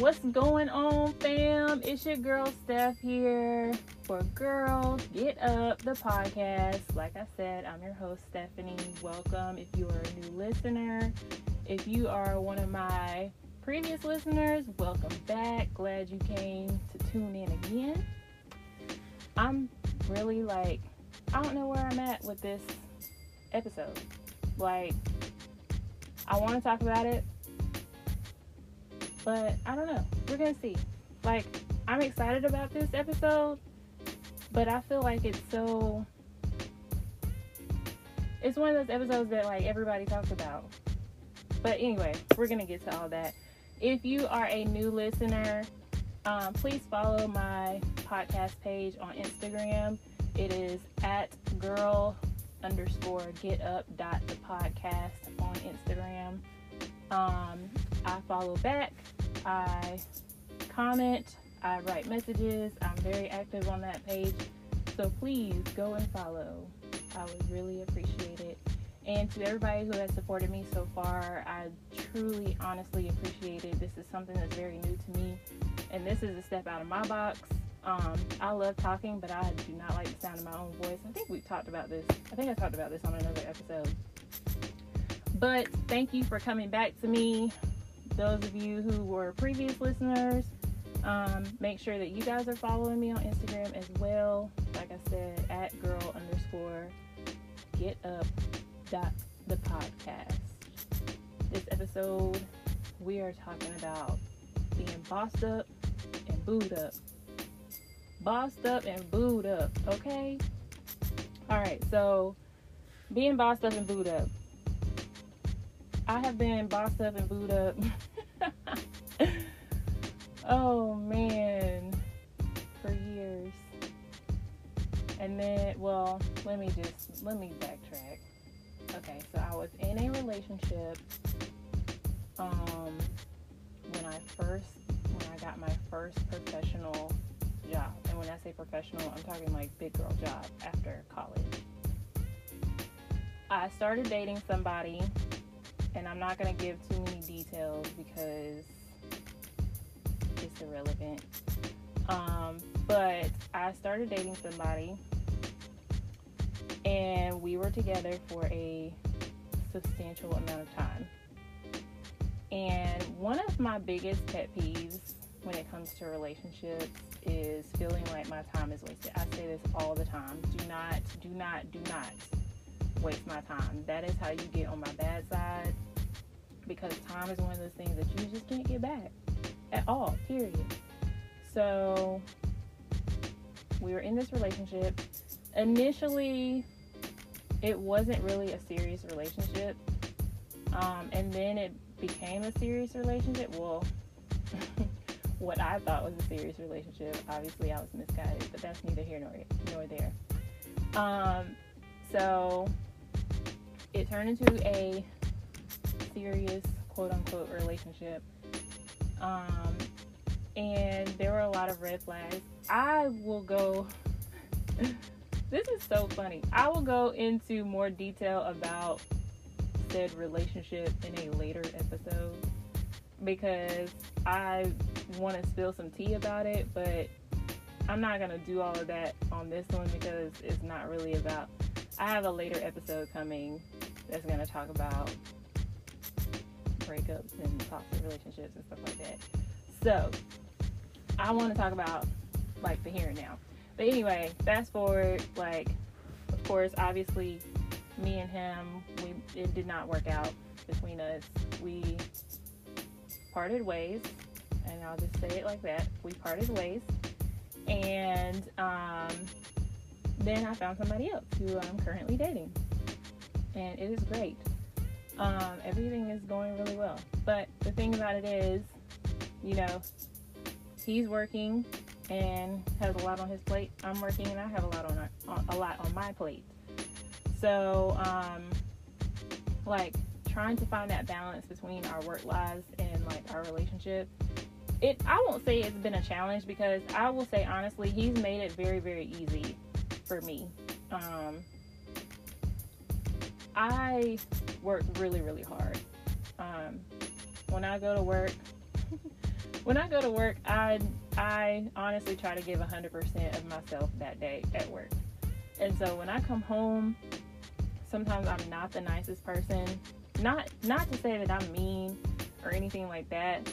What's going on, fam? It's your girl Steph here for Girl Get Up, the podcast. Like I said, I'm your host, Stephanie. Welcome if you are a new listener. If you are one of my previous listeners, welcome back. Glad you came to tune in again. I'm really like, I don't know where I'm at with this episode. Like, I want to talk about it, but I don't know. We're gonna see. Like, I'm excited about this episode, but I feel like it's so. It's one of those episodes that like everybody talks about. But anyway, we're gonna get to all that. If you are a new listener, um, please follow my podcast page on Instagram. It is at girl underscore get up dot the podcast on Instagram. Um, I follow back. I comment. I write messages. I'm very active on that page. So please go and follow. I would really appreciate it. And to everybody who has supported me so far, I truly, honestly appreciate it. This is something that's very new to me. And this is a step out of my box. Um, I love talking, but I do not like the sound of my own voice. I think we've talked about this. I think I talked about this on another episode. But thank you for coming back to me. Those of you who were previous listeners, um, make sure that you guys are following me on Instagram as well. Like I said, at girl underscore get up dot the podcast. This episode, we are talking about being bossed up and booed up. Bossed up and booed up, okay? All right, so being bossed up and booed up. I have been bossed up and booed up. oh man, for years. And then, well, let me just let me backtrack. Okay, so I was in a relationship um when I first when I got my first professional job. And when I say professional, I'm talking like big girl job after college. I started dating somebody and I'm not going to give too many details because it's irrelevant. Um, but I started dating somebody, and we were together for a substantial amount of time. And one of my biggest pet peeves when it comes to relationships is feeling like my time is wasted. I say this all the time. Do not, do not, do not waste my time. That is how you get on my bad side because time is one of those things that you just can't get back at all, period. So we were in this relationship. Initially, it wasn't really a serious relationship. Um, and then it became a serious relationship. Well, what I thought was a serious relationship. Obviously, I was misguided, but that's neither here nor, nor there. Um, so it turned into a serious quote unquote relationship. Um, and there were a lot of red flags. I will go, this is so funny. I will go into more detail about said relationship in a later episode because I want to spill some tea about it, but I'm not going to do all of that on this one because it's not really about. I have a later episode coming that's going to talk about breakups and toxic relationships and stuff like that. So, I want to talk about like the here and now. But anyway, fast forward, like, of course, obviously, me and him, we it did not work out between us. We parted ways, and I'll just say it like that. We parted ways, and um, then I found somebody else who I'm currently dating, and it is great. Um, everything is going really well. But the thing about it is, you know, he's working and has a lot on his plate. I'm working and I have a lot on, on a lot on my plate. So, um, like trying to find that balance between our work lives and like our relationship. It I won't say it's been a challenge because I will say honestly, he's made it very very easy for me. Um, I work really, really hard. Um, when I go to work, when I go to work, I I honestly try to give 100% of myself that day at work. And so when I come home, sometimes I'm not the nicest person. Not not to say that I'm mean or anything like that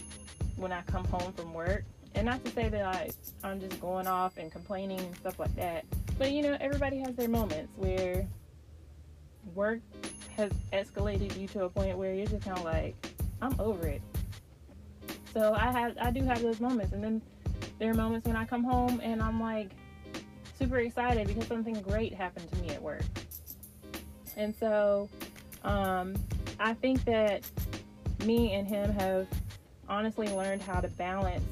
when I come home from work. And not to say that I I'm just going off and complaining and stuff like that. But you know, everybody has their moments where work has escalated you to a point where you're just kind of like, I'm over it. So I have I do have those moments, and then there are moments when I come home and I'm like super excited because something great happened to me at work. And so um, I think that me and him have honestly learned how to balance,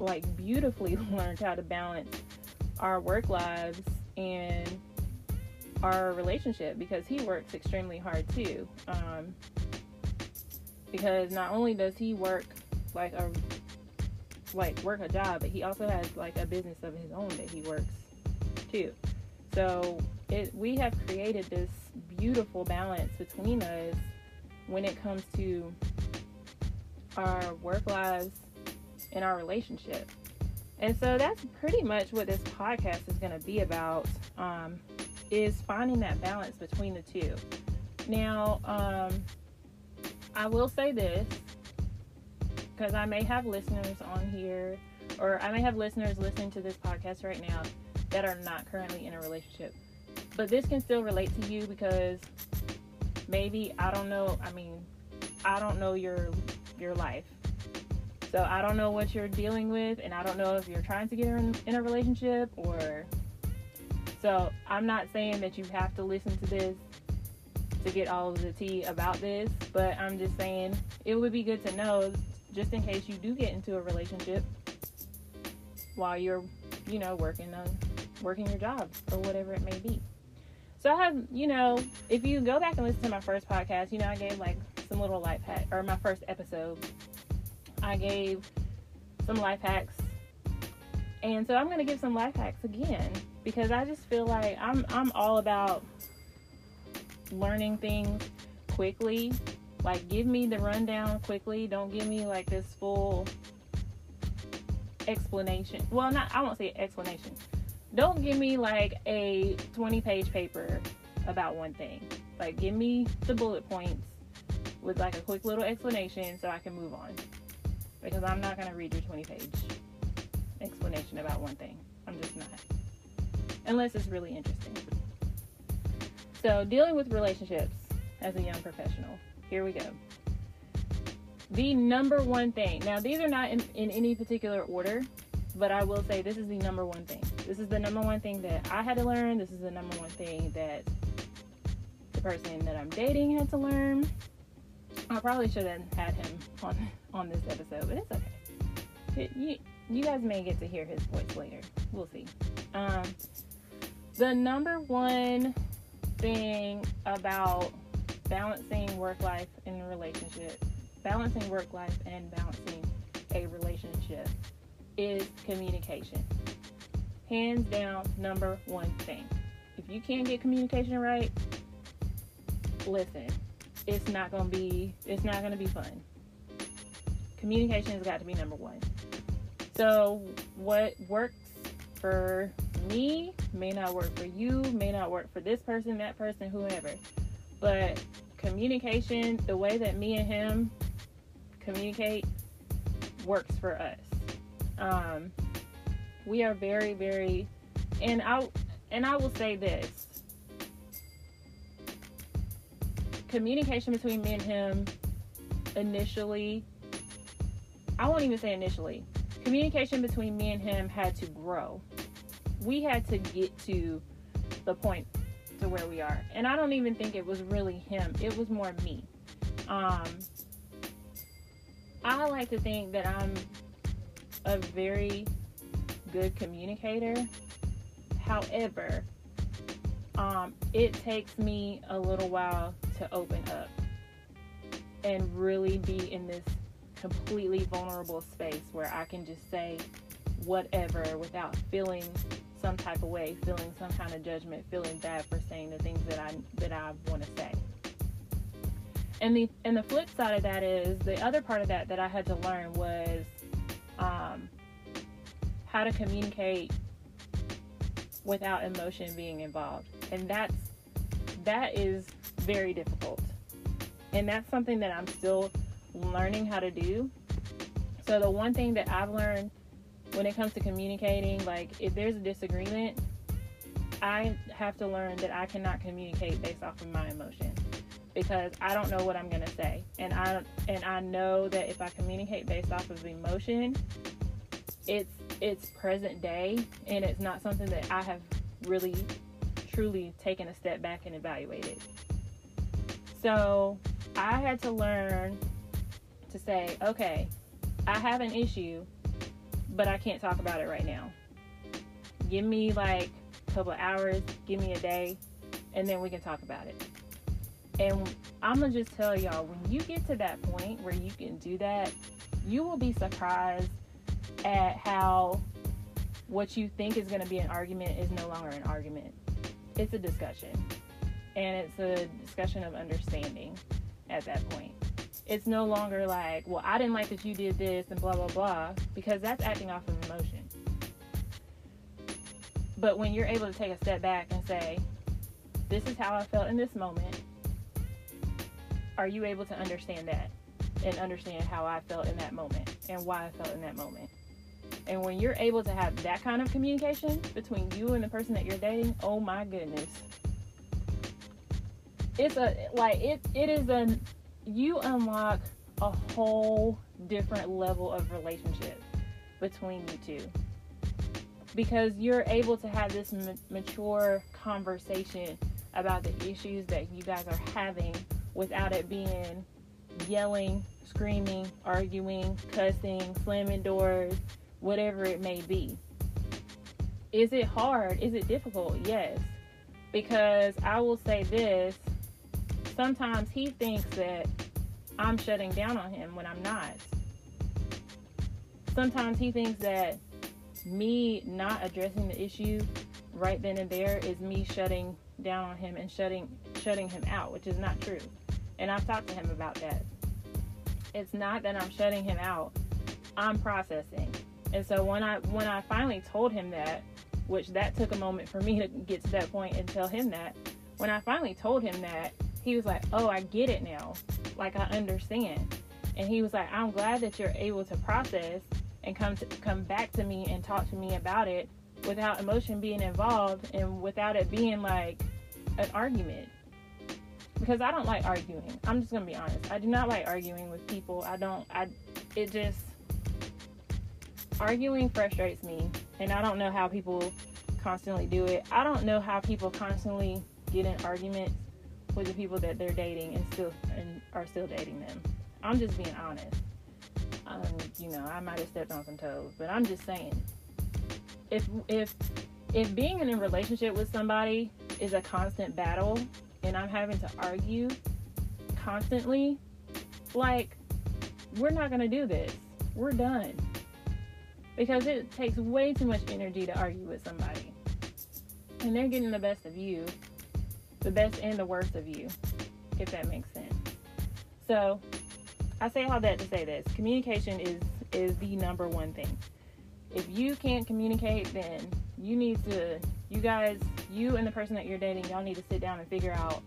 like beautifully learned how to balance our work lives and our relationship because he works extremely hard too. Um, because not only does he work like a like work a job, but he also has like a business of his own that he works too. So it we have created this beautiful balance between us when it comes to our work lives and our relationship. And so that's pretty much what this podcast is going to be about. Um, is finding that balance between the two. Now, um, I will say this because I may have listeners on here, or I may have listeners listening to this podcast right now that are not currently in a relationship. But this can still relate to you because maybe I don't know. I mean, I don't know your your life. So I don't know what you're dealing with, and I don't know if you're trying to get in, in a relationship or. So I'm not saying that you have to listen to this to get all of the tea about this, but I'm just saying it would be good to know just in case you do get into a relationship while you're, you know, working on working your job or whatever it may be. So I have, you know, if you go back and listen to my first podcast, you know, I gave like some little life hack or my first episode. I gave some life hacks. And so I'm going to give some life hacks again because I just feel like I'm I'm all about learning things quickly. Like, give me the rundown quickly. Don't give me like this full explanation. Well, not, I won't say explanation. Don't give me like a 20 page paper about one thing. Like, give me the bullet points with like a quick little explanation so I can move on. Because I'm not going to read your 20 page explanation about one thing. I'm just not. Unless it's really interesting. So, dealing with relationships as a young professional. Here we go. The number one thing. Now, these are not in, in any particular order, but I will say this is the number one thing. This is the number one thing that I had to learn. This is the number one thing that the person that I'm dating had to learn. I probably should have had him on on this episode, but it's okay. You, you guys may get to hear his voice later. We'll see. Um, the number one thing about balancing work life and relationship, balancing work life and balancing a relationship is communication. Hands down, number one thing. If you can't get communication right, listen, it's not gonna be it's not gonna be fun. Communication has got to be number one. So what works for me may not work for you, may not work for this person, that person, whoever. But communication, the way that me and him communicate, works for us. Um, we are very, very, and I and I will say this: communication between me and him initially. I won't even say initially. Communication between me and him had to grow we had to get to the point to where we are. And I don't even think it was really him. It was more me. Um, I like to think that I'm a very good communicator. However, um, it takes me a little while to open up and really be in this completely vulnerable space where I can just say whatever without feeling some type of way, feeling some kind of judgment, feeling bad for saying the things that I that I want to say. and the and the flip side of that is the other part of that that I had to learn was um, how to communicate without emotion being involved, and that's that is very difficult, and that's something that I'm still learning how to do. So the one thing that I've learned when it comes to communicating, like if there's a disagreement, I have to learn that I cannot communicate based off of my emotion because I don't know what I'm gonna say, and I and I know that if I communicate based off of emotion, it's it's present day, and it's not something that I have really truly taken a step back and evaluated. So I had to learn to say, okay, I have an issue, but I can't talk about it right now. Give me like a couple hours, give me a day, and then we can talk about it. And I'm gonna just tell y'all when you get to that point where you can do that, you will be surprised at how what you think is gonna be an argument is no longer an argument. It's a discussion. And it's a discussion of understanding at that point. It's no longer like, well, I didn't like that you did this and blah, blah, blah, because that's acting off of emotion. But when you're able to take a step back and say, this is how I felt in this moment, are you able to understand that and understand how I felt in that moment and why I felt in that moment? And when you're able to have that kind of communication between you and the person that you're dating, oh my goodness. It's a like it it is an you unlock a whole different level of relationship between you two. Because you're able to have this mature conversation about the issues that you guys are having without it being yelling, screaming, arguing, cussing, slamming doors, whatever it may be. Is it hard? Is it difficult? Yes. Because I will say this sometimes he thinks that I'm shutting down on him when I'm not. Sometimes he thinks that me not addressing the issue right then and there is me shutting down on him and shutting shutting him out, which is not true. And I've talked to him about that. It's not that I'm shutting him out. I'm processing. And so when I when I finally told him that, which that took a moment for me to get to that point and tell him that, when I finally told him that, he was like, "Oh, I get it now. Like I understand." And he was like, "I'm glad that you're able to process and come to come back to me and talk to me about it without emotion being involved and without it being like an argument." because I don't like arguing. I'm just gonna be honest. I do not like arguing with people. I don't. I. It just arguing frustrates me, and I don't know how people constantly do it. I don't know how people constantly get in arguments with the people that they're dating and still and are still dating them. I'm just being honest. Um, you know, I might have stepped on some toes, but I'm just saying, if if if being in a relationship with somebody is a constant battle and I'm having to argue constantly, like, we're not to do this. We're done. Because it takes way too much energy to argue with somebody. And they're getting the best of you, the best and the worst of you, if that makes sense. So, I say all that to say this communication is, is the number one thing. If you can't communicate, then you need to you guys, you and the person that you're dating, y'all need to sit down and figure out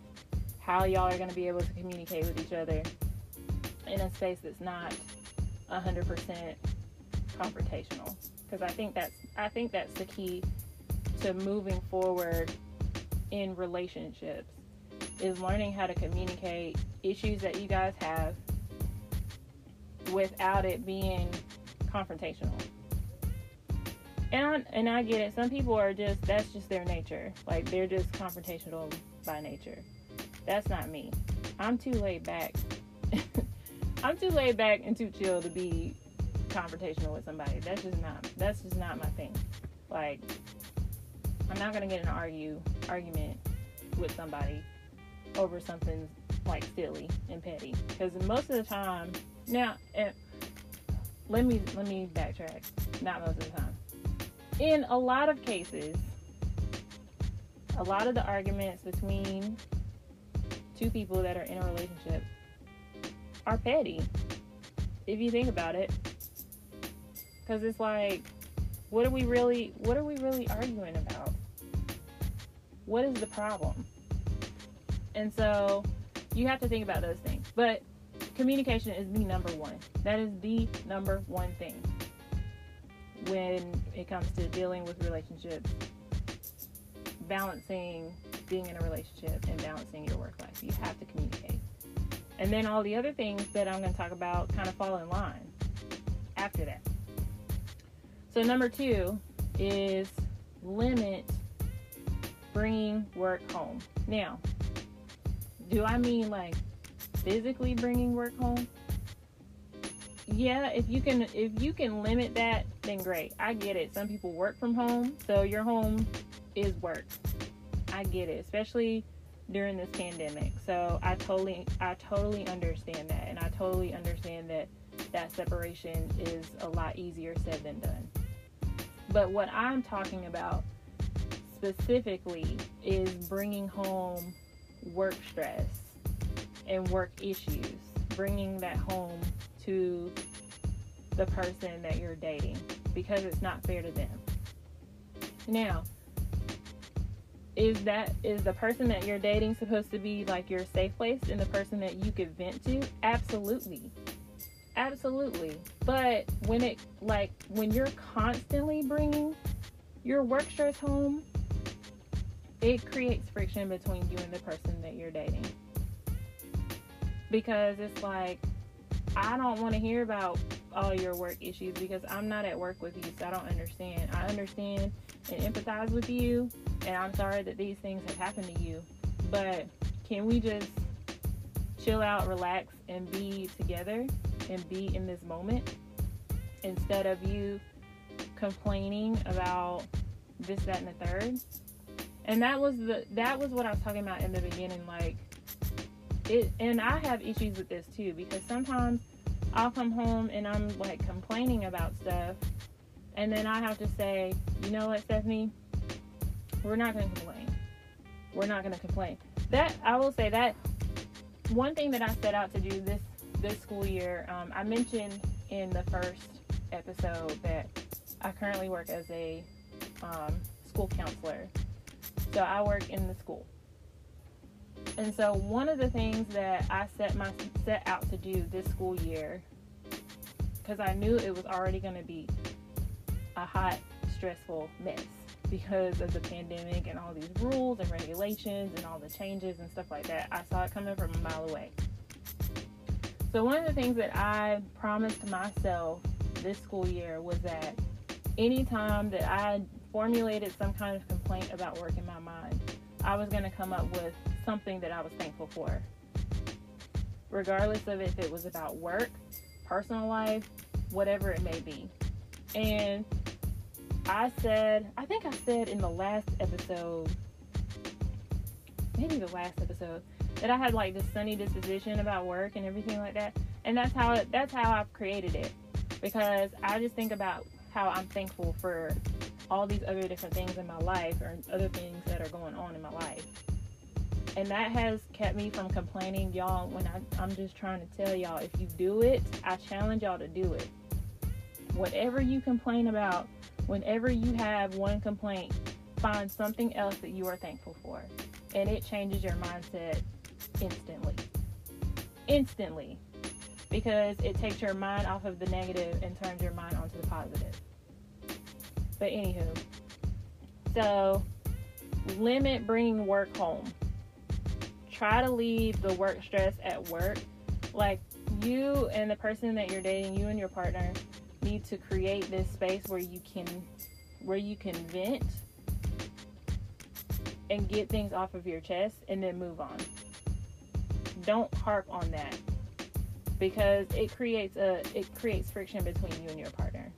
how y'all are going to be able to communicate with each other in a space that's not 100% confrontational because I think that's I think that's the key to moving forward in relationships is learning how to communicate issues that you guys have without it being confrontational and I, and I get it. Some people are just that's just their nature. Like they're just confrontational by nature. That's not me. I'm too laid back. I'm too laid back and too chill to be confrontational with somebody. That's just not that's just not my thing. Like I'm not gonna get an argue argument with somebody over something like silly and petty. Because most of the time now eh, let me let me backtrack. Not most of the time in a lot of cases, a lot of the arguments between two people that are in a relationship are petty if you think about it because it's like what are we really what are we really arguing about what is the problem? And so you have to think about those things. But communication is the number one. That is the number one thing when it comes to dealing with relationships balancing being in a relationship and balancing your work life. You have to communicate. And then all the other things that i'm going to talk about kind of fall in line after that. So, number two is limit bringing work home. Now, do I mean like physically bringing work home? Yeah, if you can if you can limit that, then great. I get it. Some people work from home, so your home is work. I get it, especially during this pandemic. So I totally I totally understand that and I totally understand that that separation is a lot easier said than done. But what I'm talking about specifically is bringing home work stress and work issues, bringing that home to the person that you're dating because it's not fair to them. Now, is that is the person that you're dating supposed to be like your safe place and the person that you could vent to? Absolutely. Absolutely. But when it, like, when you're constantly bringing your work stress home, it creates friction between you and the person that you're dating. Because it's like, I don't want to hear about all your work issues because I'm not at work with you, so I don't understand. I understand and empathize with you, and I'm sorry that these things have happened to you. But can we just chill out, relax, and be together and be in this moment instead of you complaining about this, that, and the third. And that was the that was what I was talking about in the beginning. Like it, and I have issues with this too because sometimes I'll come home and I'm like complaining about stuff, and then I have to say, you know what, Stephanie, we're not going to complain. We're not going to complain. That I will say that one thing that I set out to do this this school year, um, I mentioned in the first episode that I currently work as a um, school counselor. So I work in the school. And so one of the things that I set my set out to do this school year, because I knew it was already going to be a hot, stressful mess because of the pandemic and all these rules and regulations and all the changes and stuff like that. I saw it coming from a mile away. So, one of the things that I promised myself this school year was that anytime that I formulated some kind of complaint about work in my mind, I was going to come up with something that I was thankful for. Regardless of if it was about work, personal life, whatever it may be. And I said, I think I said in the last episode, maybe the last episode, that I had like this sunny disposition about work and everything like that. And that's how it, that's how I've created it because I just think about how I'm thankful for all these other different things in my life or other things that are going on in my life. And that has kept me from complaining, y'all. When I, I'm just trying to tell y'all, if you do it, I challenge y'all to do it. Whatever you complain about, whenever you have one complaint, find something else that you are thankful for. And it changes your mindset instantly. Instantly. Because it takes your mind off of the negative and turns your mind onto the positive. But anywho, so limit bringing work home. Try to leave the work stress at work. Like you and the person that you're dating, you and your partner need to create this space where you can where you can vent and get things off of your chest and then move on don't harp on that because it creates a it creates friction between you and your partner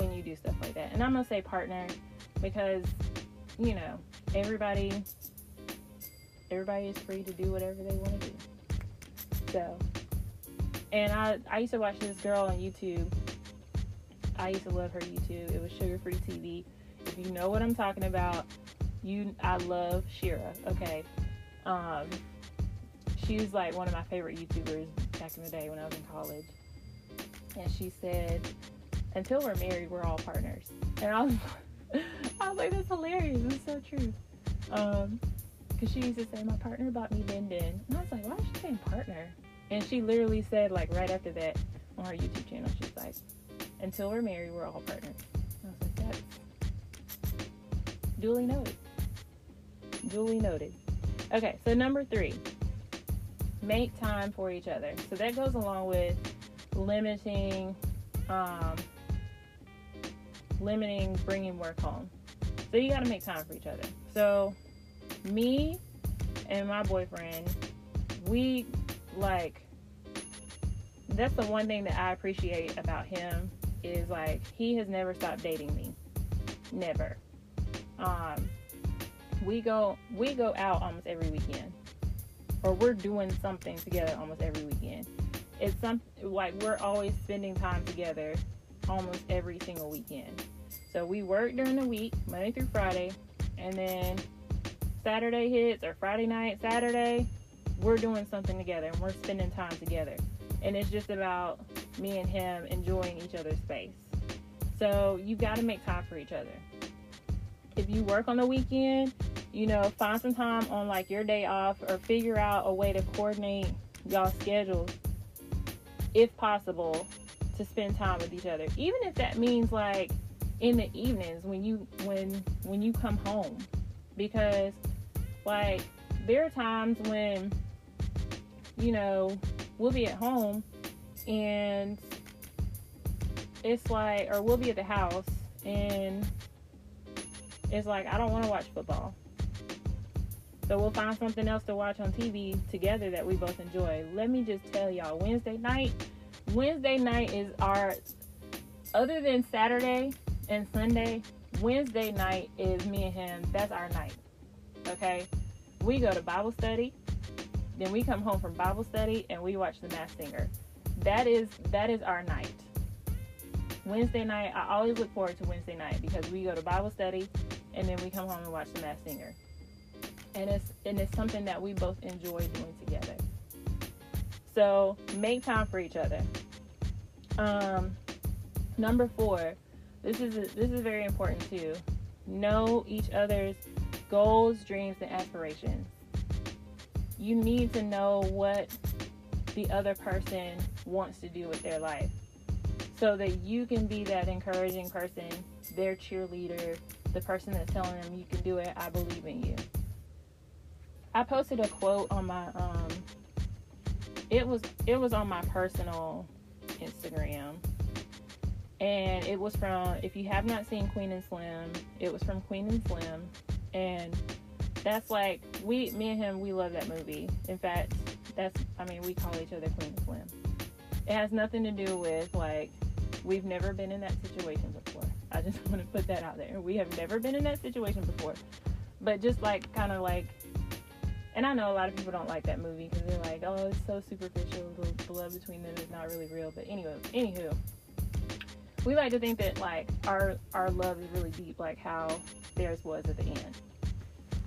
when you do stuff like that. And I'm gonna say partner because you know everybody everybody is free to do whatever they want to do. So, and I I used to watch this girl on YouTube. I used to love her YouTube. It was Sugar Free TV. If you know what I'm talking about, you I love Shira. Okay. Um, she's like one of my favorite YouTubers, back in the day when I was in college. And she said, until we're married, we're all partners. And I was, I was like, that's hilarious. It's so true. Um, cause she used to say, my partner bought me Din. And I was like, why is she saying partner? And she literally said, like, right after that on her YouTube channel, she's like, until we're married, we're all partners. And I was like, that's duly noted. Duly noted. Okay, so number three, make time for each other. So that goes along with limiting, um, limiting bringing work home. So you got to make time for each other. So me and my boyfriend, we like that's the one thing that I appreciate about him is like he has never stopped dating me. Never. Um we go we go out almost every weekend. Or we're doing something together almost every weekend. It's some like we're always spending time together almost every single weekend. So we work during the week, Monday through Friday, and then Saturday hits or Friday night, Saturday, we're doing something together and we're spending time together. And it's just about me and him enjoying each other's space. So you got to make time for each other. If you work on the weekend, you know, find some time on like your day off or figure out a way to coordinate y'all schedules if possible to spend time with each other. Even if that means like in the evenings when you when when you come home because like there are times when you know we'll be at home and it's like or we'll be at the house and it's like I don't want to watch football. So we'll find something else to watch on TV together that we both enjoy. Let me just tell y'all, Wednesday night, Wednesday night is our other than Saturday and Sunday, Wednesday night is me and him. That's our night. Okay? We go to Bible study. Then we come home from Bible study and we watch The Masked Singer. That is that is our night. Wednesday night, I always look forward to Wednesday night because we go to Bible study and then we come home and watch The Masked Singer. And it's and it's something that we both enjoy doing together. So make time for each other. Um, number four, this is this is very important too. Know each other's goals, dreams, and aspirations. You need to know what the other person wants to do with their life so that you can be that encouraging person, their cheerleader, the person that's telling them you can do it, I believe in you. I posted a quote on my um it was it was on my personal Instagram and it was from if you have not seen Queen and Slim, it was from Queen and Slim, and that's like we, me and him, we love that movie. In fact, that's I mean we call each other Queen and Slim. It has nothing to do with like we've never been in that situation before. I just want to put that out there. We have never been in that situation before, but just like kind of like and I know a lot of people don't like that movie because they're like, oh, it's so superficial. The blood between them is not really real. But anyway, anywho, we like to think that like our our love is really deep, like how theirs was at the end.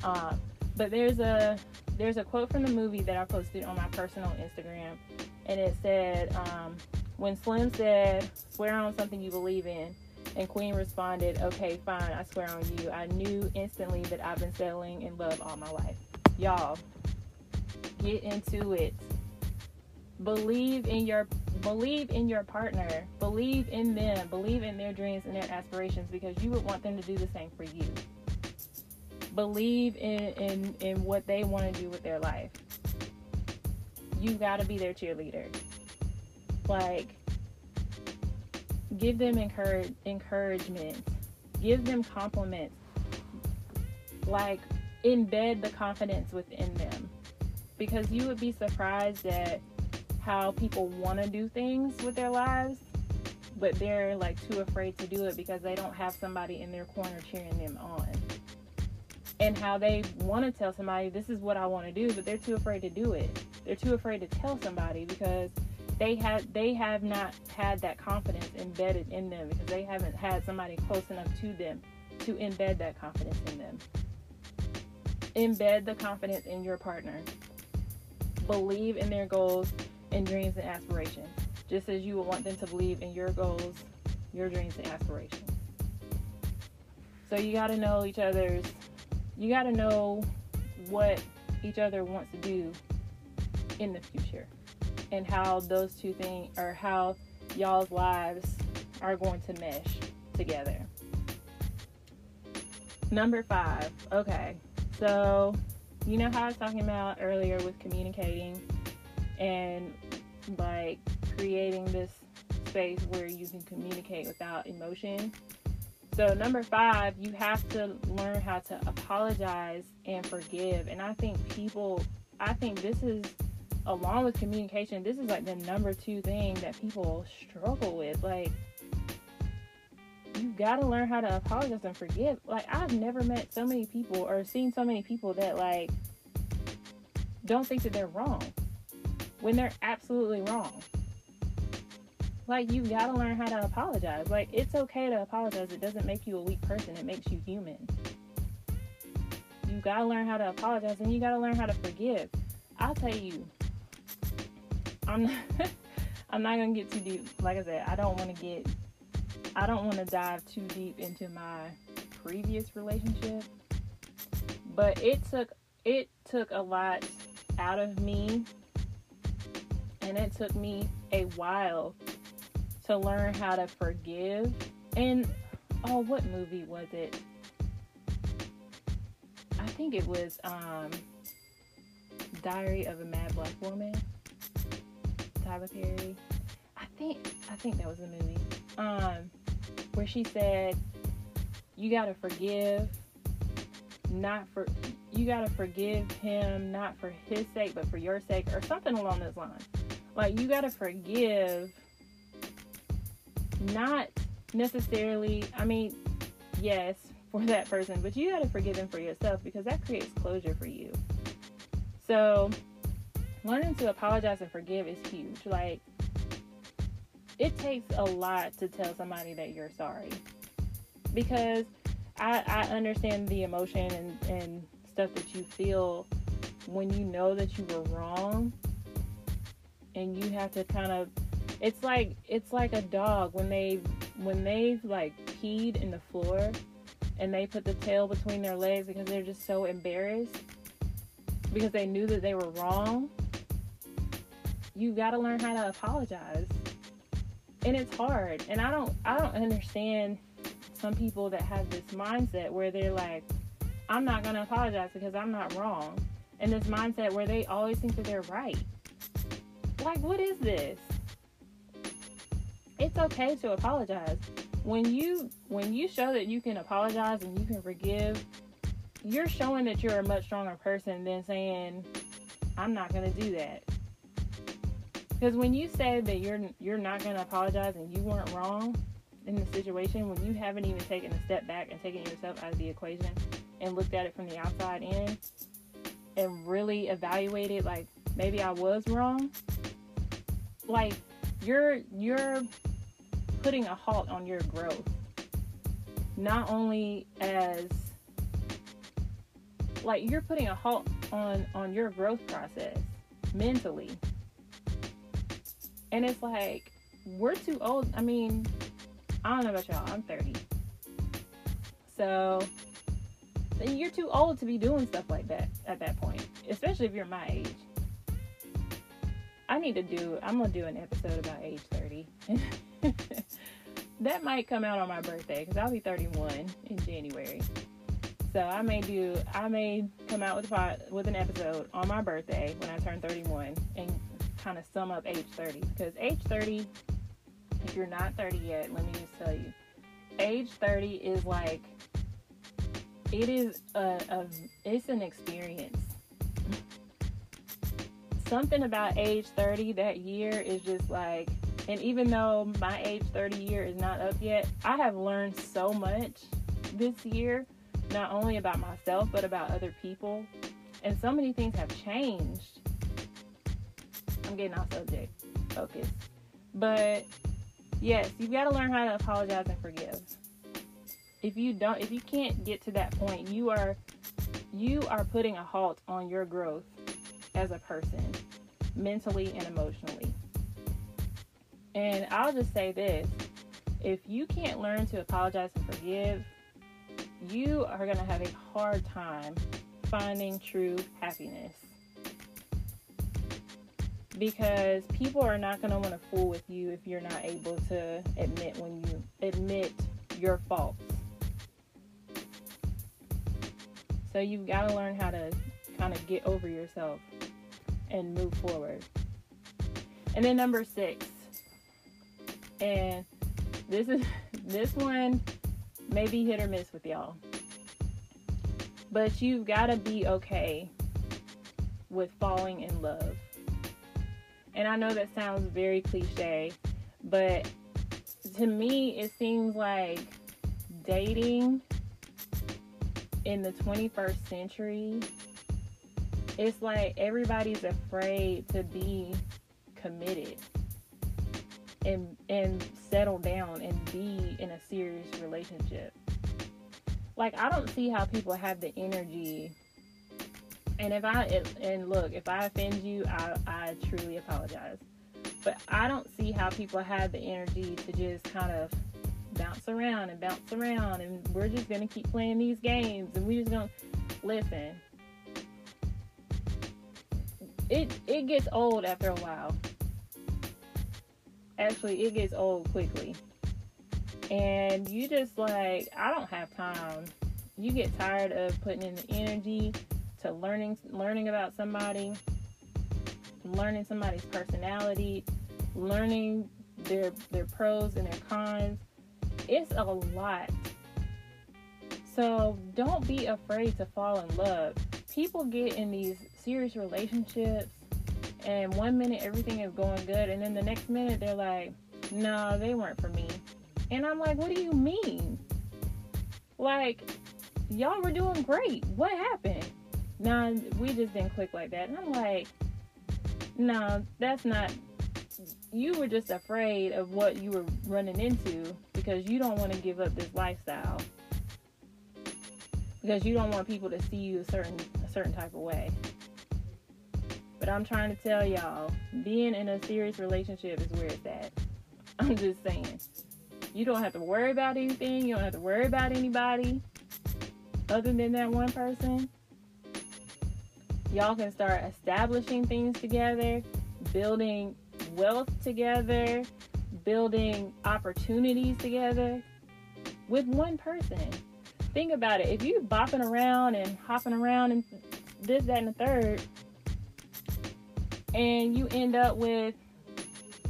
Um, but there's a there's a quote from the movie that I posted on my personal Instagram, and it said, um, "When Slim said, swear on something you believe in." And Queen responded, Okay, fine, I swear on you. I knew instantly that I've been settling in love all my life. Y'all, get into it. Believe in your believe in your partner, believe in them, believe in their dreams and their aspirations because you would want them to do the same for you. Believe in in, in what they want to do with their life. You got to be their cheerleader. Like give them encourage, encouragement. Give them compliments. Like embed the confidence within them because you would be surprised at how people want to do things with their lives, but they're like too afraid to do it because they don't have somebody in their corner cheering them on. And how they want to tell somebody, this is what I want to do, but they're too afraid to do it. They're too afraid to tell somebody because they have they have not had that confidence embedded in them because they haven't had somebody close enough to them to embed that confidence in them. Embed the confidence in your partner. Believe in their goals and dreams and aspirations, just as you would want them to believe in your goals, your dreams and aspirations. So you got to know each other's, you got to know what each other wants to do in the future and how those two things or how y'all's lives are going to mesh together. Number five, okay, so you know how I was talking about earlier with communicating and like creating this space where you can communicate without emotion. So, number five, you have to learn how to apologize and forgive. And I think people, I think this is, along with communication, this is like the number two thing that people struggle with. Like, you've gotta learn how to apologize and forgive. Like, I've never met so many people or seen so many people that, like, don't think that they're wrong when they're absolutely wrong. Like, you've gotta learn how to apologize. Like, it's okay to apologize. It doesn't make you a weak person, it makes you human. You gotta learn how to apologize and you gotta learn how to forgive. I'll tell you, I'm not, I'm not gonna get too deep. Like I said, I don't want to get, I don't want to dive too deep into my previous relationship. But it took, it took a lot out of me, and it took me a while to learn how to forgive. And oh, what movie was it? I think it was um, Diary of a Mad Black Woman. Tyler Perry. I think I think that was the movie. Um, where she said, "You gotta forgive, not for you gotta forgive him, not for his sake, but for your sake, or something along those lines. Like you gotta forgive." not necessarily, I mean, yes, for that person, but you got to forgive them for yourself because that creates closure for you. So, learning to apologize and forgive is huge. Like, it takes a lot to tell somebody that you're sorry because I, I understand the emotion and, and stuff that you feel when you know that you were wrong and you have to kind of it's like it's like a dog when they when they've like peed in the floor and they put the tail between their legs because they're just so embarrassed because they knew that they were wrong. You got to learn how to apologize. And it's hard. And I don't I don't understand some people that have this mindset where they're like I'm not going to apologize because I'm not wrong. And this mindset where they always think that they're right. Like what is this? it's okay to apologize. When you when you show that you can apologize and you can forgive, you're showing that you're a much stronger person than saying I'm not to do that. Because when you say that you're you're not to apologize and you weren't wrong in the situation, when you haven't even taken a step back and taken yourself out of the equation and looked at it from the outside in and really evaluated like maybe I was wrong, like you're you're putting a halt on your growth. Not only as like you're putting a halt on on your growth process mentally. And it's like we're too old. I mean, I don't know about y'all. I'm 30. So you're too old to be doing stuff like that at that point, especially if you're my age. I need to do I'm going to do an episode about age 30. that might come out on my birthday because I'll be 31 in January. So I may do I may come out with a with an episode on my birthday when I turn 31 and kind of sum up age 30 because age 30 if you're not 30 yet, let me just tell you. Age 30 is like it is a, a it's an experience. Something about age 30 that year is just like and even though my age 30 year is not up yet, I have learned so much this year, not only about myself, but about other people. And so many things have changed. I'm getting off subject focus. But yes, you've got to learn how to apologize and forgive. If you don't if you can't get to that point, you are you are putting a halt on your growth as a person mentally and emotionally. And I'll just say this if you can't learn to apologize and forgive, you are going to have a hard time finding true happiness. Because people are not going to want to fool with you if you're not able to admit when you admit your faults. So you've got to learn how to kind of get over yourself and move forward. And then number 6. And this is this one may be hit or miss with y'all. But you've got to be okay with falling in love. And I know that sounds very cliche, but to me, it seems like dating in the 21st century, it's like everybody's afraid to be committed and and settle down and be in a serious relationship. Like I don't see how people have the energy. And if I and look, if I offend you, I I truly apologize. But I don't see how people have the energy to just kind of bounce around and bounce around and we're just gonna keep playing these games and we just gonna listen. It it gets old after a while actually it gets old quickly. And you just like, I don't have time. You get tired of putting in the energy to learning learning about somebody, learning somebody's personality, learning their their pros and their cons. It's a lot. So don't be afraid to fall in love. People get in these serious relationships and one minute everything is going good and then the next minute they're like no they weren't for me. And i'm like what do you mean? Like y'all were doing great. What happened? Nah we just didn't click like that. And i'm like no nah, that's not you were just afraid of what you were running into because you don't want to give up this lifestyle. Because you don't want people to see you a certain a certain type of way but I'm trying to tell y'all, being in a serious relationship is where it's at. I'm just saying. You don't have to worry about anything. You don't have to worry about anybody other than that one person. Y'all can start establishing things together, building wealth together, building opportunities together with one person. Think about it. If you're bopping around and hopping around and this, that, and the third, and you end up with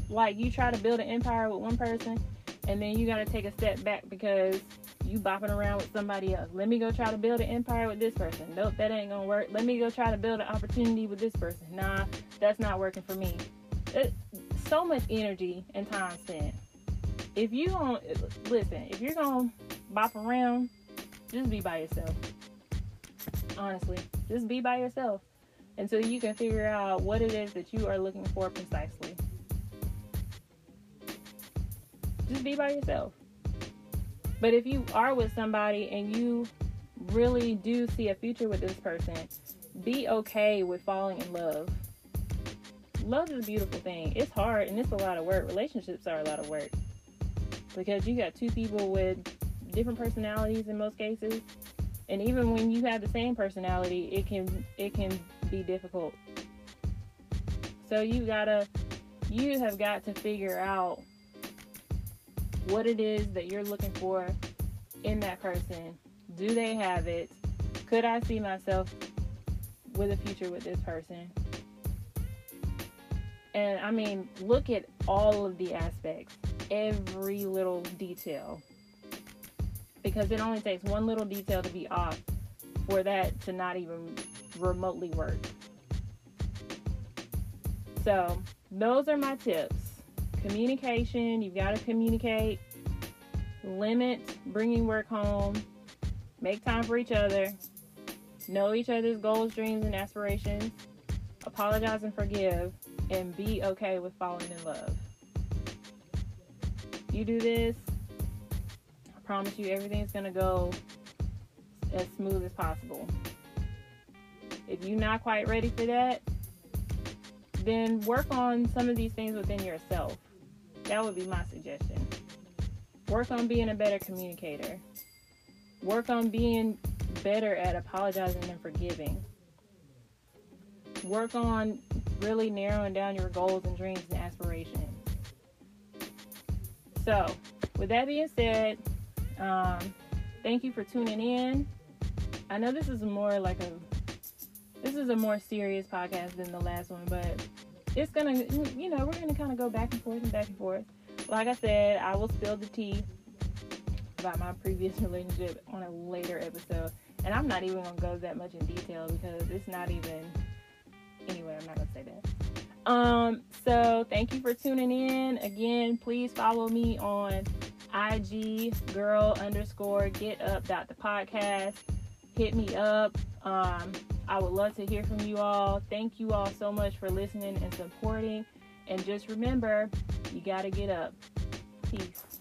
like you try to build an empire with one person and then you got to take a step back because you bopping around with somebody else. Let me go try to build an empire with this person. Nope, that ain't gonna work. Let me go try to build an opportunity with this person. Nah, that's not working for me. It, so much energy and time spent. If you don't listen, if you're gonna bop around, just be by yourself. Honestly, just be by yourself until you can figure out what it is that you are looking for precisely. Just be by yourself. But if you are with somebody and you really do see a future with this person, be okay with falling in love. Love is a beautiful thing. It's hard and it's a lot of work. Relationships are a lot of work because you got two people with different personalities in most cases and even when you have the same personality it can it can be difficult. So you gotta you have got to figure out what it is that you're looking for in that person. Do they have it? Could i see myself with a future with this person? And i mean look at all of the aspects every little detail because it only takes one little detail to be off for that to not even remotely work. So, those are my tips. Communication, you've got to communicate, limit bringing work home, make time for each other, know each other's goals, dreams, and aspirations, apologize and forgive, and be okay with falling in love. You do this, promise you everything's going to go as smooth as possible. If you're not quite ready for that, then work on some of these things within yourself. That would be my suggestion. Work on being a better communicator. Work on being better at apologizing and forgiving. Work on really narrowing down your goals and dreams and aspirations. So, with that being said, um, thank you for tuning in. I know this is more like a this is a more serious podcast than the last one, but it's gonna you know we're gonna kind of go back and forth and back and forth. Like I said, I will spill the tea about my previous relationship on a later episode, and I'm not even gonna go that much in detail because it's not even. Anyway, I'm not gonna say that. Um, so thank you for tuning in. Again, please follow me on IG girl underscore get up dot the podcast. Hit me up. Um, I would love to hear from you all. Thank you all so much for listening and supporting. And just remember, you got to get up. Peace.